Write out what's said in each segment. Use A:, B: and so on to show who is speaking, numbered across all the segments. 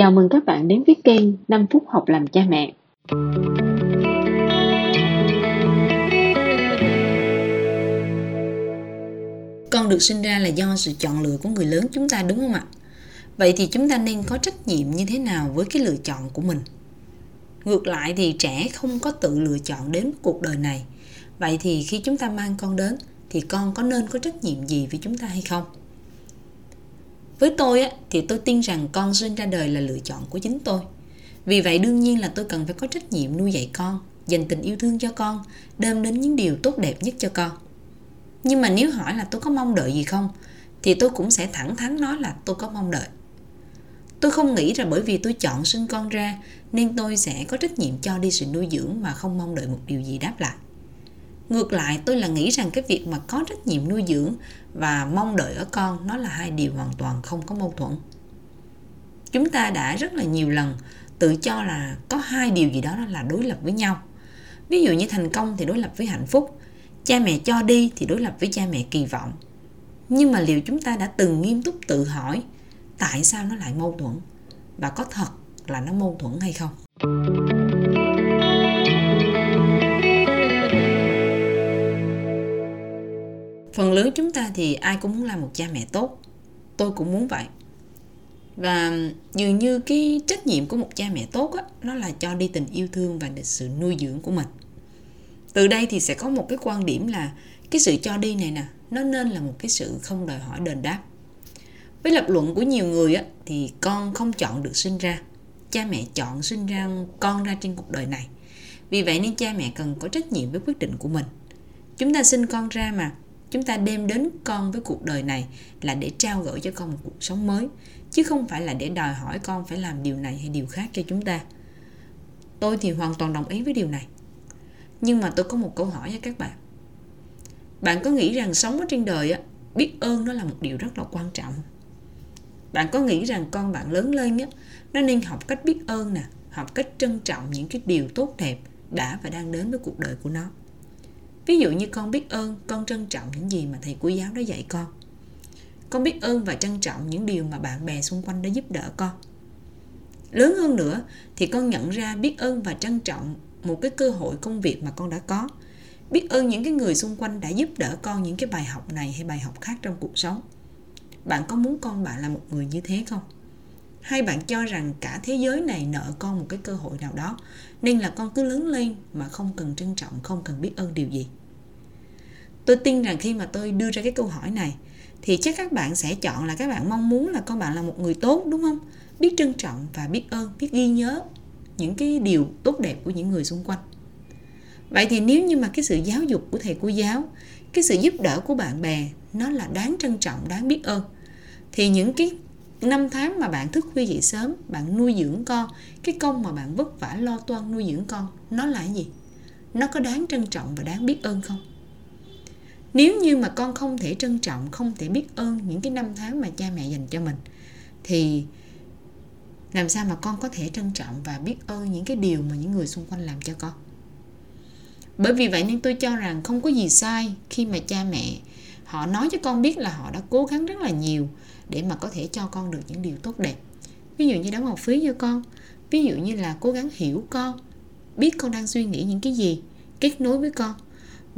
A: Chào mừng các bạn đến với kênh 5 phút học làm cha mẹ.
B: Con được sinh ra là do sự chọn lựa của người lớn chúng ta, đúng không ạ? Vậy thì chúng ta nên có trách nhiệm như thế nào với cái lựa chọn của mình? Ngược lại thì trẻ không có tự lựa chọn đến cuộc đời này. Vậy thì khi chúng ta mang con đến, thì con có nên có trách nhiệm gì với chúng ta hay không? Với tôi á, thì tôi tin rằng con sinh ra đời là lựa chọn của chính tôi. Vì vậy đương nhiên là tôi cần phải có trách nhiệm nuôi dạy con, dành tình yêu thương cho con, đem đến những điều tốt đẹp nhất cho con. Nhưng mà nếu hỏi là tôi có mong đợi gì không, thì tôi cũng sẽ thẳng thắn nói là tôi có mong đợi. Tôi không nghĩ là bởi vì tôi chọn sinh con ra nên tôi sẽ có trách nhiệm cho đi sự nuôi dưỡng mà không mong đợi một điều gì đáp lại. Ngược lại tôi là nghĩ rằng cái việc mà có trách nhiệm nuôi dưỡng và mong đợi ở con nó là hai điều hoàn toàn không có mâu thuẫn. Chúng ta đã rất là nhiều lần tự cho là có hai điều gì đó là đối lập với nhau. Ví dụ như thành công thì đối lập với hạnh phúc, cha mẹ cho đi thì đối lập với cha mẹ kỳ vọng. Nhưng mà liệu chúng ta đã từng nghiêm túc tự hỏi tại sao nó lại mâu thuẫn và có thật là nó mâu thuẫn hay không? Phần lớn chúng ta thì ai cũng muốn làm một cha mẹ tốt. Tôi cũng muốn vậy. Và dường như cái trách nhiệm của một cha mẹ tốt á, nó là cho đi tình yêu thương và sự nuôi dưỡng của mình. Từ đây thì sẽ có một cái quan điểm là cái sự cho đi này nè nó nên là một cái sự không đòi hỏi đền đáp. Với lập luận của nhiều người á, thì con không chọn được sinh ra. Cha mẹ chọn sinh ra con ra trên cuộc đời này. Vì vậy nên cha mẹ cần có trách nhiệm với quyết định của mình. Chúng ta sinh con ra mà chúng ta đem đến con với cuộc đời này là để trao gửi cho con một cuộc sống mới, chứ không phải là để đòi hỏi con phải làm điều này hay điều khác cho chúng ta. Tôi thì hoàn toàn đồng ý với điều này. Nhưng mà tôi có một câu hỏi cho các bạn. Bạn có nghĩ rằng sống ở trên đời á, biết ơn nó là một điều rất là quan trọng? Bạn có nghĩ rằng con bạn lớn lên á, nó nên học cách biết ơn nè, học cách trân trọng những cái điều tốt đẹp đã và đang đến với cuộc đời của nó? Ví dụ như con biết ơn, con trân trọng những gì mà thầy cô giáo đã dạy con. Con biết ơn và trân trọng những điều mà bạn bè xung quanh đã giúp đỡ con. Lớn hơn nữa thì con nhận ra biết ơn và trân trọng một cái cơ hội công việc mà con đã có. Biết ơn những cái người xung quanh đã giúp đỡ con những cái bài học này hay bài học khác trong cuộc sống. Bạn có muốn con bạn là một người như thế không? Hay bạn cho rằng cả thế giới này nợ con một cái cơ hội nào đó nên là con cứ lớn lên mà không cần trân trọng, không cần biết ơn điều gì? Tôi tin rằng khi mà tôi đưa ra cái câu hỏi này, thì chắc các bạn sẽ chọn là các bạn mong muốn là con bạn là một người tốt, đúng không? Biết trân trọng và biết ơn, biết ghi nhớ những cái điều tốt đẹp của những người xung quanh. Vậy thì nếu như mà cái sự giáo dục của thầy cô giáo, cái sự giúp đỡ của bạn bè, nó là đáng trân trọng, đáng biết ơn, thì những cái năm tháng mà bạn thức khuya dậy sớm, bạn nuôi dưỡng con, cái công mà bạn vất vả lo toan nuôi dưỡng con, nó là gì? Nó có đáng trân trọng và đáng biết ơn không? Nếu như mà con không thể trân trọng, không thể biết ơn những cái năm tháng mà cha mẹ dành cho mình, thì làm sao mà con có thể trân trọng và biết ơn những cái điều mà những người xung quanh làm cho con? Bởi vì vậy nên tôi cho rằng không có gì sai khi mà cha mẹ họ nói cho con biết là họ đã cố gắng rất là nhiều để mà có thể cho con được những điều tốt đẹp. Ví dụ như đóng học phí cho con, ví dụ như là cố gắng hiểu con, biết con đang suy nghĩ những cái gì, kết nối với con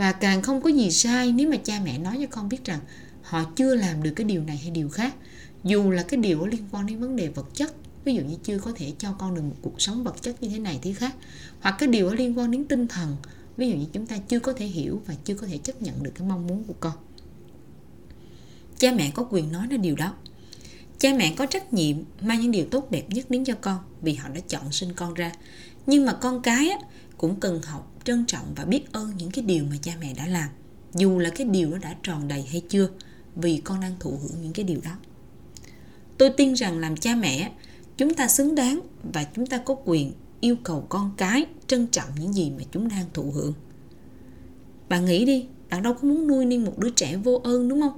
B: và càng không có gì sai nếu mà cha mẹ nói cho con biết rằng họ chưa làm được cái điều này hay điều khác. Dù là cái điều có liên quan đến vấn đề vật chất, ví dụ như chưa có thể cho con được một cuộc sống vật chất như thế này thế khác, hoặc cái điều có liên quan đến tinh thần, ví dụ như chúng ta chưa có thể hiểu và chưa có thể chấp nhận được cái mong muốn của con. Cha mẹ có quyền nói đến điều đó cha mẹ có trách nhiệm mang những điều tốt đẹp nhất đến cho con vì họ đã chọn sinh con ra. Nhưng mà con cái á, cũng cần học trân trọng và biết ơn những cái điều mà cha mẹ đã làm dù là cái điều đó đã tròn đầy hay chưa vì con đang thụ hưởng những cái điều đó. Tôi tin rằng làm cha mẹ chúng ta xứng đáng và chúng ta có quyền yêu cầu con cái trân trọng những gì mà chúng đang thụ hưởng. Bạn nghĩ đi bạn đâu có muốn nuôi nên một đứa trẻ vô ơn đúng không?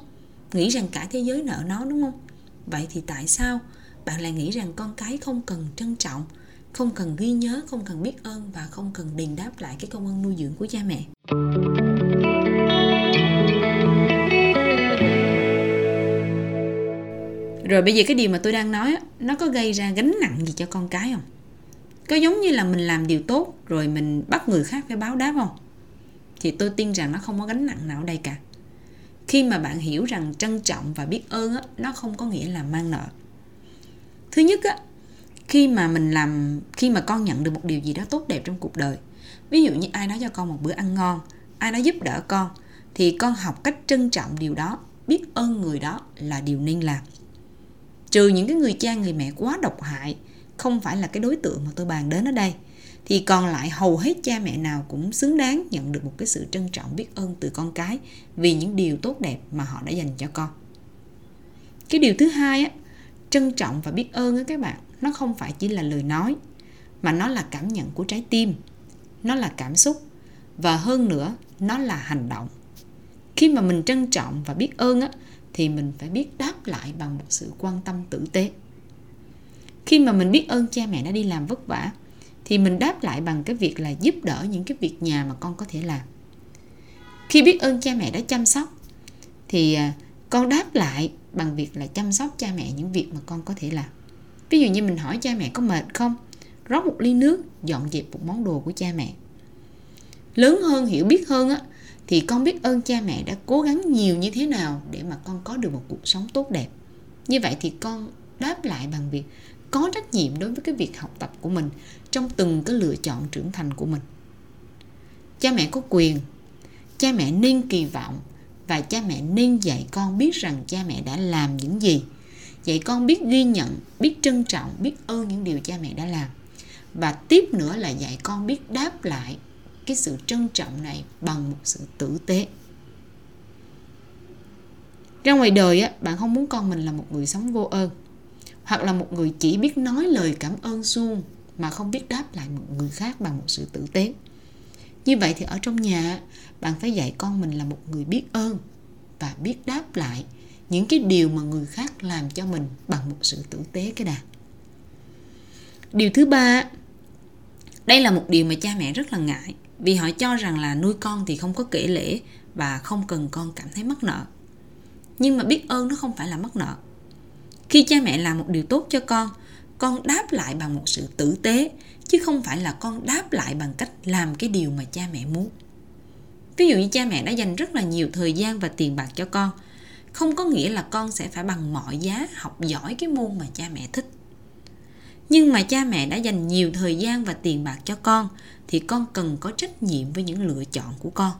B: Nghĩ rằng cả thế giới nợ nó đúng không? Vậy thì tại sao bạn lại nghĩ rằng con cái không cần trân trọng, không cần ghi nhớ, không cần biết ơn và không cần đền đáp lại cái công ơn nuôi dưỡng của cha mẹ? Rồi bây giờ cái điều mà tôi đang nói nó có gây ra gánh nặng gì cho con cái không? Có giống như là mình làm điều tốt rồi mình bắt người khác phải báo đáp không? Thì tôi tin rằng nó không có gánh nặng nào ở đây cả khi mà bạn hiểu rằng trân trọng và biết ơn á, nó không có nghĩa là mang nợ. Thứ nhất á, khi mà mình làm khi mà con nhận được một điều gì đó tốt đẹp trong cuộc đời ví dụ như ai đó cho con một bữa ăn ngon ai đó giúp đỡ con thì con học cách trân trọng điều đó biết ơn người đó là điều nên làm. Trừ những cái người cha người mẹ quá độc hại không phải là cái đối tượng mà tôi bàn đến ở đây thì còn lại hầu hết cha mẹ nào cũng xứng đáng nhận được một cái sự trân trọng biết ơn từ con cái vì những điều tốt đẹp mà họ đã dành cho con. Cái điều thứ hai á, trân trọng và biết ơn á các bạn, nó không phải chỉ là lời nói, mà nó là cảm nhận của trái tim, nó là cảm xúc, và hơn nữa, nó là hành động. Khi mà mình trân trọng và biết ơn á, thì mình phải biết đáp lại bằng một sự quan tâm tử tế. Khi mà mình biết ơn cha mẹ đã đi làm vất vả thì mình đáp lại bằng cái việc là giúp đỡ những cái việc nhà mà con có thể làm. Khi biết ơn cha mẹ đã chăm sóc, thì à, con đáp lại bằng việc là chăm sóc cha mẹ những việc mà con có thể làm. Ví dụ như mình hỏi cha mẹ có mệt không, rót một ly nước, dọn dẹp một món đồ của cha mẹ. Lớn hơn, hiểu biết hơn á, thì con biết ơn cha mẹ đã cố gắng nhiều như thế nào để mà con có được một cuộc sống tốt đẹp. Như vậy thì con đáp lại bằng việc có trách nhiệm đối với cái việc học tập của mình trong từng cái lựa chọn trưởng thành của mình. Cha mẹ có quyền, cha mẹ nên kỳ vọng và cha mẹ nên dạy con biết rằng cha mẹ đã làm những gì. Dạy con biết ghi nhận, biết trân trọng, biết ơn những điều cha mẹ đã làm. Và tiếp nữa là dạy con biết đáp lại cái sự trân trọng này bằng một sự tử tế. Ra ngoài đời á, bạn không muốn con mình là một người sống vô ơn hoặc là một người chỉ biết nói lời cảm ơn suông mà không biết đáp lại một người khác bằng một sự tử tế. Như vậy thì ở trong nhà, bạn phải dạy con mình là một người biết ơn và biết đáp lại những cái điều mà người khác làm cho mình bằng một sự tử tế cái đà điều thứ ba, đây là một điều mà cha mẹ rất là ngại vì họ cho rằng là nuôi con thì không có kể lễ và không cần con cảm thấy mắc nợ. Nhưng mà biết ơn nó không phải là mắc nợ. Khi cha mẹ làm một điều tốt cho con con đáp lại bằng một sự tử tế, chứ không phải là con đáp lại bằng cách làm cái điều mà cha mẹ muốn. Ví dụ như cha mẹ đã dành rất là nhiều thời gian và tiền bạc cho con, không có nghĩa là con sẽ phải bằng mọi giá học giỏi cái môn mà cha mẹ thích. Nhưng mà cha mẹ đã dành nhiều thời gian và tiền bạc cho con, thì con cần có trách nhiệm với những lựa chọn của con.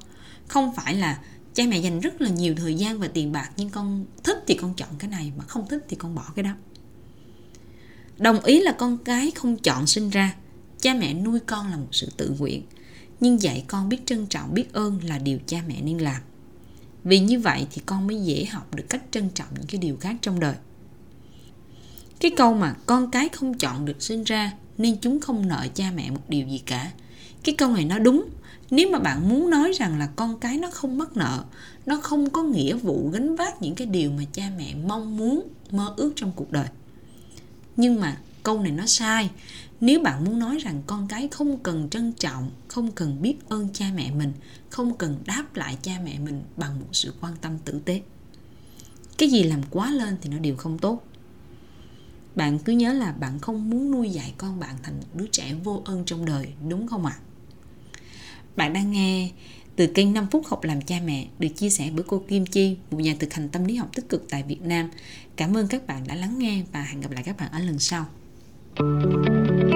B: Không phải là cha mẹ dành rất là nhiều thời gian và tiền bạc, nhưng con thích thì con chọn cái này, mà không thích thì con bỏ cái đó đồng ý là con cái không chọn sinh ra. Cha mẹ nuôi con là một sự tự nguyện. Nhưng dạy con biết trân trọng, biết ơn là điều cha mẹ nên làm. Vì như vậy thì con mới dễ học được cách trân trọng những cái điều khác trong đời. Cái câu mà con cái không chọn được sinh ra nên chúng không nợ cha mẹ một điều gì cả. Cái câu này nó đúng. Nếu mà bạn muốn nói rằng là con cái nó không mắc nợ, nó không có nghĩa vụ gánh vác những cái điều mà cha mẹ mong muốn, mơ ước trong cuộc đời nhưng mà câu này nó sai nếu bạn muốn nói rằng con cái không cần trân trọng, không cần biết ơn cha mẹ mình, không cần đáp lại cha mẹ mình bằng một sự quan tâm tử tế, cái gì làm quá lên thì nó đều không tốt bạn cứ nhớ là bạn không muốn nuôi dạy con bạn thành một đứa trẻ vô ơn trong đời, đúng không ạ à? bạn đang nghe từ kênh 5 phút học làm cha mẹ được chia sẻ bởi cô Kim Chi, một nhà thực hành tâm lý học tích cực tại Việt Nam. Cảm ơn các bạn đã lắng nghe và hẹn gặp lại các bạn ở lần sau. thank you